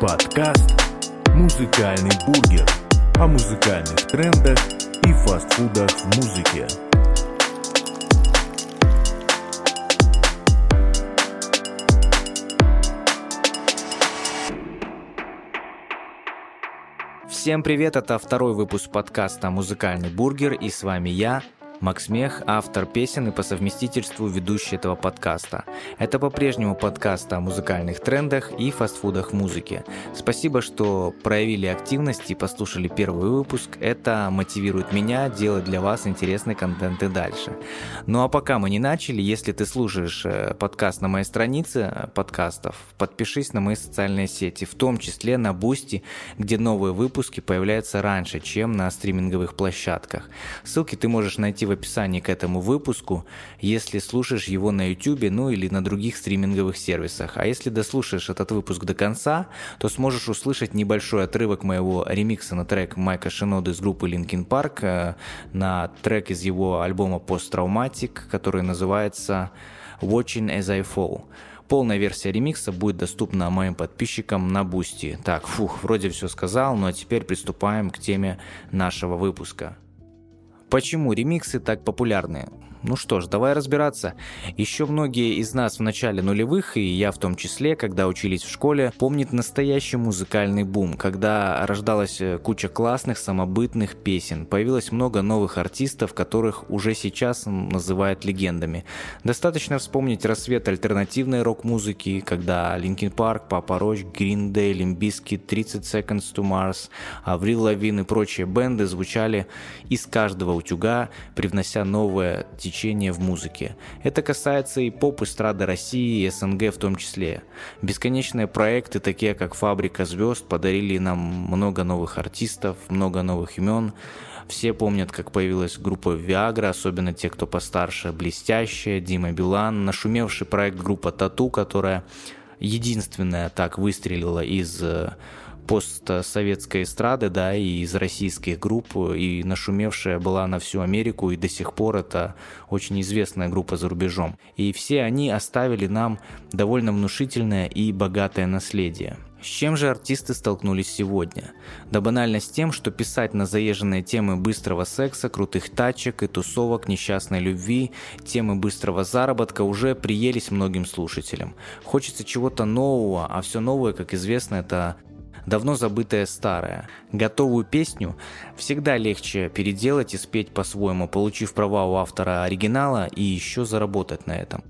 Подкаст «Музыкальный бургер» о музыкальных трендах и фастфудах в музыке. Всем привет, это второй выпуск подкаста «Музыкальный бургер» и с вами я, Макс Мех, автор песен и по совместительству ведущий этого подкаста. Это по-прежнему подкаст о музыкальных трендах и фастфудах музыки. Спасибо, что проявили активность и послушали первый выпуск. Это мотивирует меня делать для вас интересный контент и дальше. Ну а пока мы не начали, если ты слушаешь э, подкаст на моей странице э, подкастов, подпишись на мои социальные сети, в том числе на Boosty, где новые выпуски появляются раньше, чем на стриминговых площадках. Ссылки ты можешь найти в описании к этому выпуску, если слушаешь его на YouTube, ну или на других стриминговых сервисах. А если дослушаешь этот выпуск до конца, то сможешь услышать небольшой отрывок моего ремикса на трек Майка Шинода из группы Linkin Park, э, на трек из его альбома Post Traumatic, который называется Watching as I Fall. Полная версия ремикса будет доступна моим подписчикам на Boosty. Так, фух, вроде все сказал, ну а теперь приступаем к теме нашего выпуска. Почему ремиксы так популярны? Ну что ж, давай разбираться. Еще многие из нас в начале нулевых, и я в том числе, когда учились в школе, помнят настоящий музыкальный бум, когда рождалась э, куча классных самобытных песен. Появилось много новых артистов, которых уже сейчас называют легендами. Достаточно вспомнить рассвет альтернативной рок-музыки, когда Linkin Park, Papa Roach, Green Day, Bizkit, 30 Seconds to Mars, Avril Lavigne и прочие бенды звучали из каждого утюга, привнося новое течение в музыке. Это касается и поп-эстрады России и СНГ в том числе. Бесконечные проекты, такие как «Фабрика звезд», подарили нам много новых артистов, много новых имен. Все помнят, как появилась группа Viagra, особенно те, кто постарше, «Блестящая», Дима Билан, нашумевший проект группа Тату, которая единственная так выстрелила из э, постсоветской эстрады, да, и из российских групп, и нашумевшая была на всю Америку, и до сих пор это очень известная группа за рубежом. И все они оставили нам довольно внушительное и богатое наследие. С чем же артисты столкнулись сегодня? Да банально с тем, что писать на заезженные темы быстрого секса, крутых тачек и тусовок, несчастной любви, темы быстрого заработка уже приелись многим слушателям. Хочется чего-то нового, а все новое, как известно, это давно забытое старое. Готовую песню всегда легче переделать и спеть по-своему, получив права у автора оригинала и еще заработать на этом.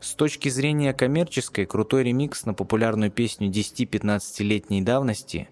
С точки зрения коммерческой, крутой ремикс на популярную песню 10-15-летней давности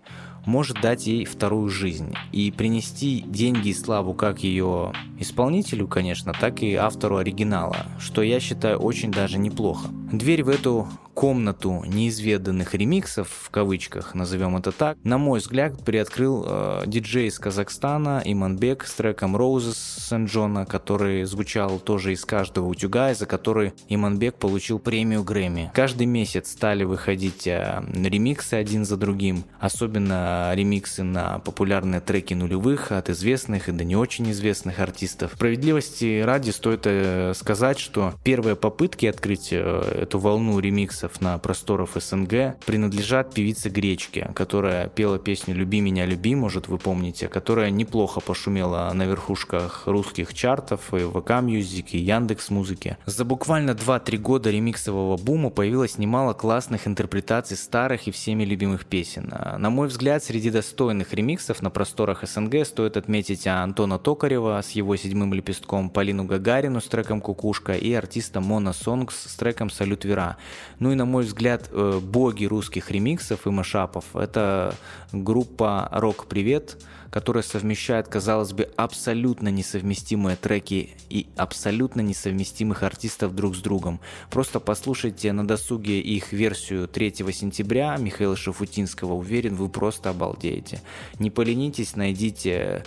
может дать ей вторую жизнь и принести деньги и славу как ее исполнителю, конечно, так и автору оригинала, что я считаю очень даже неплохо. Дверь в эту комнату неизведанных ремиксов, в кавычках назовем это так, на мой взгляд, приоткрыл э, диджей из Казахстана Иманбек с треком Roses Сен-Джона, который звучал тоже из каждого утюга, и за который Иманбек получил премию Грэмми. Каждый месяц стали выходить э, ремиксы один за другим, особенно ремиксы на популярные треки нулевых от известных и до не очень известных артистов. Справедливости ради стоит э, сказать, что первые попытки открыть э, эту волну ремиксов на просторах СНГ принадлежат певице Гречке, которая пела песню «Люби меня, люби», может вы помните, которая неплохо пошумела на верхушках русских чартов и ВК Music и Яндекс Музыки. За буквально 2-3 года ремиксового бума появилось немало классных интерпретаций старых и всеми любимых песен. На мой взгляд, среди достойных ремиксов на просторах СНГ стоит отметить Антона Токарева с его седьмым лепестком, Полину Гагарину с треком «Кукушка» и артиста Мона Сонгс с треком «Салют Вера». Ну и, на мой взгляд, э, боги русских ремиксов и машапов — это группа «Рок Привет», которая совмещает, казалось бы, абсолютно несовместимые треки и абсолютно несовместимых артистов друг с другом. Просто послушайте на досуге их версию 3 сентября Михаила Шафутинского. Уверен, вы просто обалдеете. Не поленитесь, найдите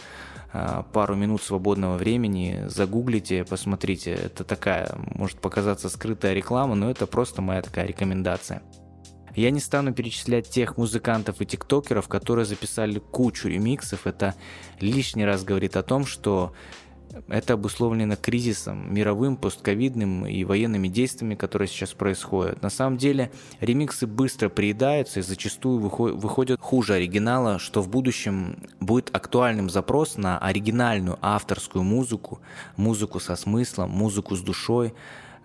пару минут свободного времени, загуглите, посмотрите. Это такая, может показаться скрытая реклама, но это просто моя такая рекомендация. Я не стану перечислять тех музыкантов и тиктокеров, которые записали кучу ремиксов. Это лишний раз говорит о том, что Это обусловлено кризисом, мировым, постковидным и военными действиями, которые сейчас происходят. На самом деле ремиксы быстро приедаются и зачастую выходят хуже оригинала, что в будущем будет актуальным запрос на оригинальную авторскую музыку, музыку со смыслом, музыку с душой,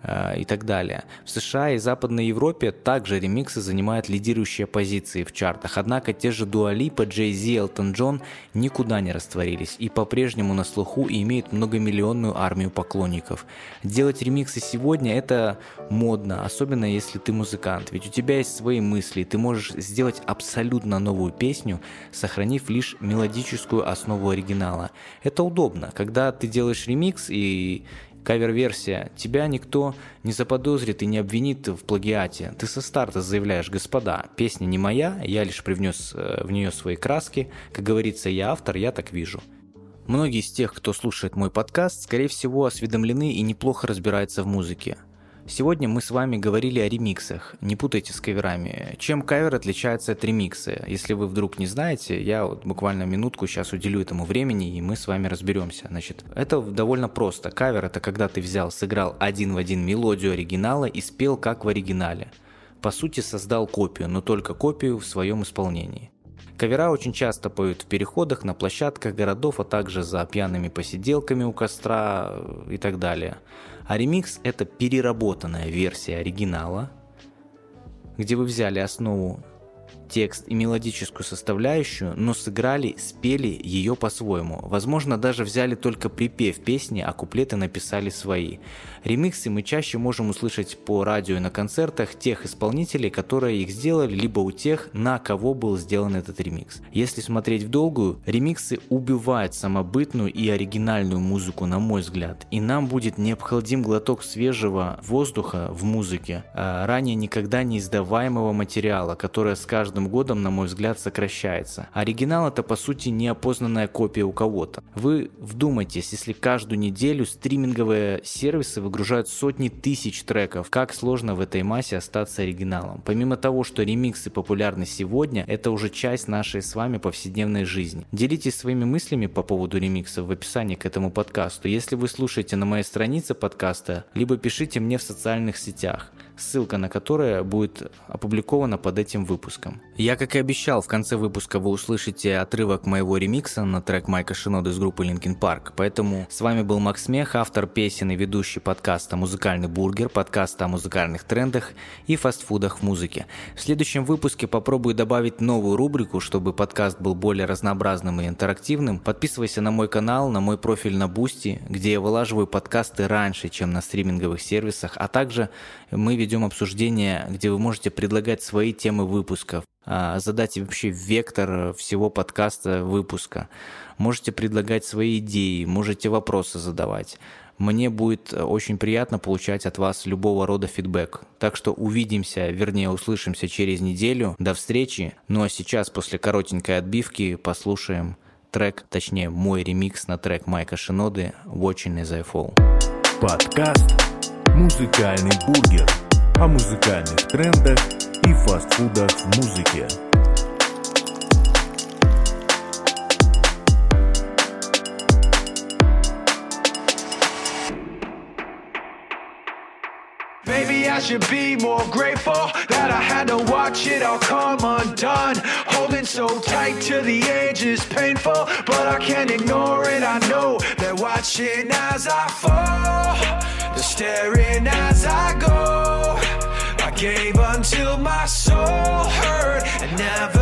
и так далее. В США и Западной Европе также ремиксы занимают лидирующие позиции в чартах, однако те же Dua Lipa, Jay-Z и Элтон Джон никуда не растворились и по-прежнему на слуху и имеют многомиллионную армию поклонников. Делать ремиксы сегодня это модно, особенно если ты музыкант, ведь у тебя есть свои мысли, ты можешь сделать абсолютно новую песню, сохранив лишь мелодическую основу оригинала. Это удобно, когда ты делаешь ремикс и кавер-версия, тебя никто не заподозрит и не обвинит в плагиате. Ты со старта заявляешь, господа, песня не моя, я лишь привнес э, в нее свои краски. Как говорится, я автор, я так вижу. Многие из тех, кто слушает мой подкаст, скорее всего, осведомлены и неплохо разбираются в музыке. Сегодня мы с вами говорили о ремиксах. Не путайте с каверами. Чем кавер отличается от ремикса? Если вы вдруг не знаете, я вот буквально минутку сейчас уделю этому времени, и мы с вами разберемся. Значит, это довольно просто. Кавер – это когда ты взял, сыграл один в один мелодию оригинала и спел как в оригинале. По сути, создал копию, но только копию в своем исполнении. Кавера очень часто поют в переходах, на площадках городов, а также за пьяными посиделками у костра и так далее – а ремикс – это переработанная версия оригинала, где вы взяли основу текст и мелодическую составляющую, но сыграли, спели ее по-своему. Возможно, даже взяли только припев песни, а куплеты написали свои. Ремиксы мы чаще можем услышать по радио и на концертах тех исполнителей, которые их сделали, либо у тех, на кого был сделан этот ремикс. Если смотреть в долгую, ремиксы убивают самобытную и оригинальную музыку, на мой взгляд, и нам будет необходим глоток свежего воздуха в музыке, а ранее никогда не издаваемого материала, которое с каждым годом, на мой взгляд, сокращается. Оригинал это по сути неопознанная копия у кого-то. Вы вдумайтесь, если каждую неделю стриминговые сервисы выгружают сотни тысяч треков. Как сложно в этой массе остаться оригиналом. Помимо того, что ремиксы популярны сегодня, это уже часть нашей с вами повседневной жизни. Делитесь своими мыслями по поводу ремиксов в описании к этому подкасту. Если вы слушаете на моей странице подкаста, либо пишите мне в социальных сетях ссылка на которое будет опубликована под этим выпуском. Я, как и обещал, в конце выпуска вы услышите отрывок моего ремикса на трек Майка Шинода из группы Linkin Park. Поэтому с вами был Макс Мех, автор песен и ведущий подкаста «Музыкальный бургер», подкаста о музыкальных трендах и фастфудах в музыке. В следующем выпуске попробую добавить новую рубрику, чтобы подкаст был более разнообразным и интерактивным. Подписывайся на мой канал, на мой профиль на Boosty, где я вылаживаю подкасты раньше, чем на стриминговых сервисах, а также мы ведем обсуждение, где вы можете предлагать свои темы выпусков, а, задать вообще вектор всего подкаста выпуска. Можете предлагать свои идеи, можете вопросы задавать. Мне будет очень приятно получать от вас любого рода фидбэк. Так что увидимся, вернее услышимся через неделю. До встречи. Ну а сейчас после коротенькой отбивки послушаем трек, точнее мой ремикс на трек Майка Шиноды «Watching as I Fall». Подкаст «Музыкальный бургер» о музыкальных трендах и фастфудах в музыке. Maybe I should be more grateful that I had to watch it all come undone. Holding so tight to the edge is painful, but I can't ignore it. I know that watching as I fall, the staring as I go. I gave until my soul hurt and never.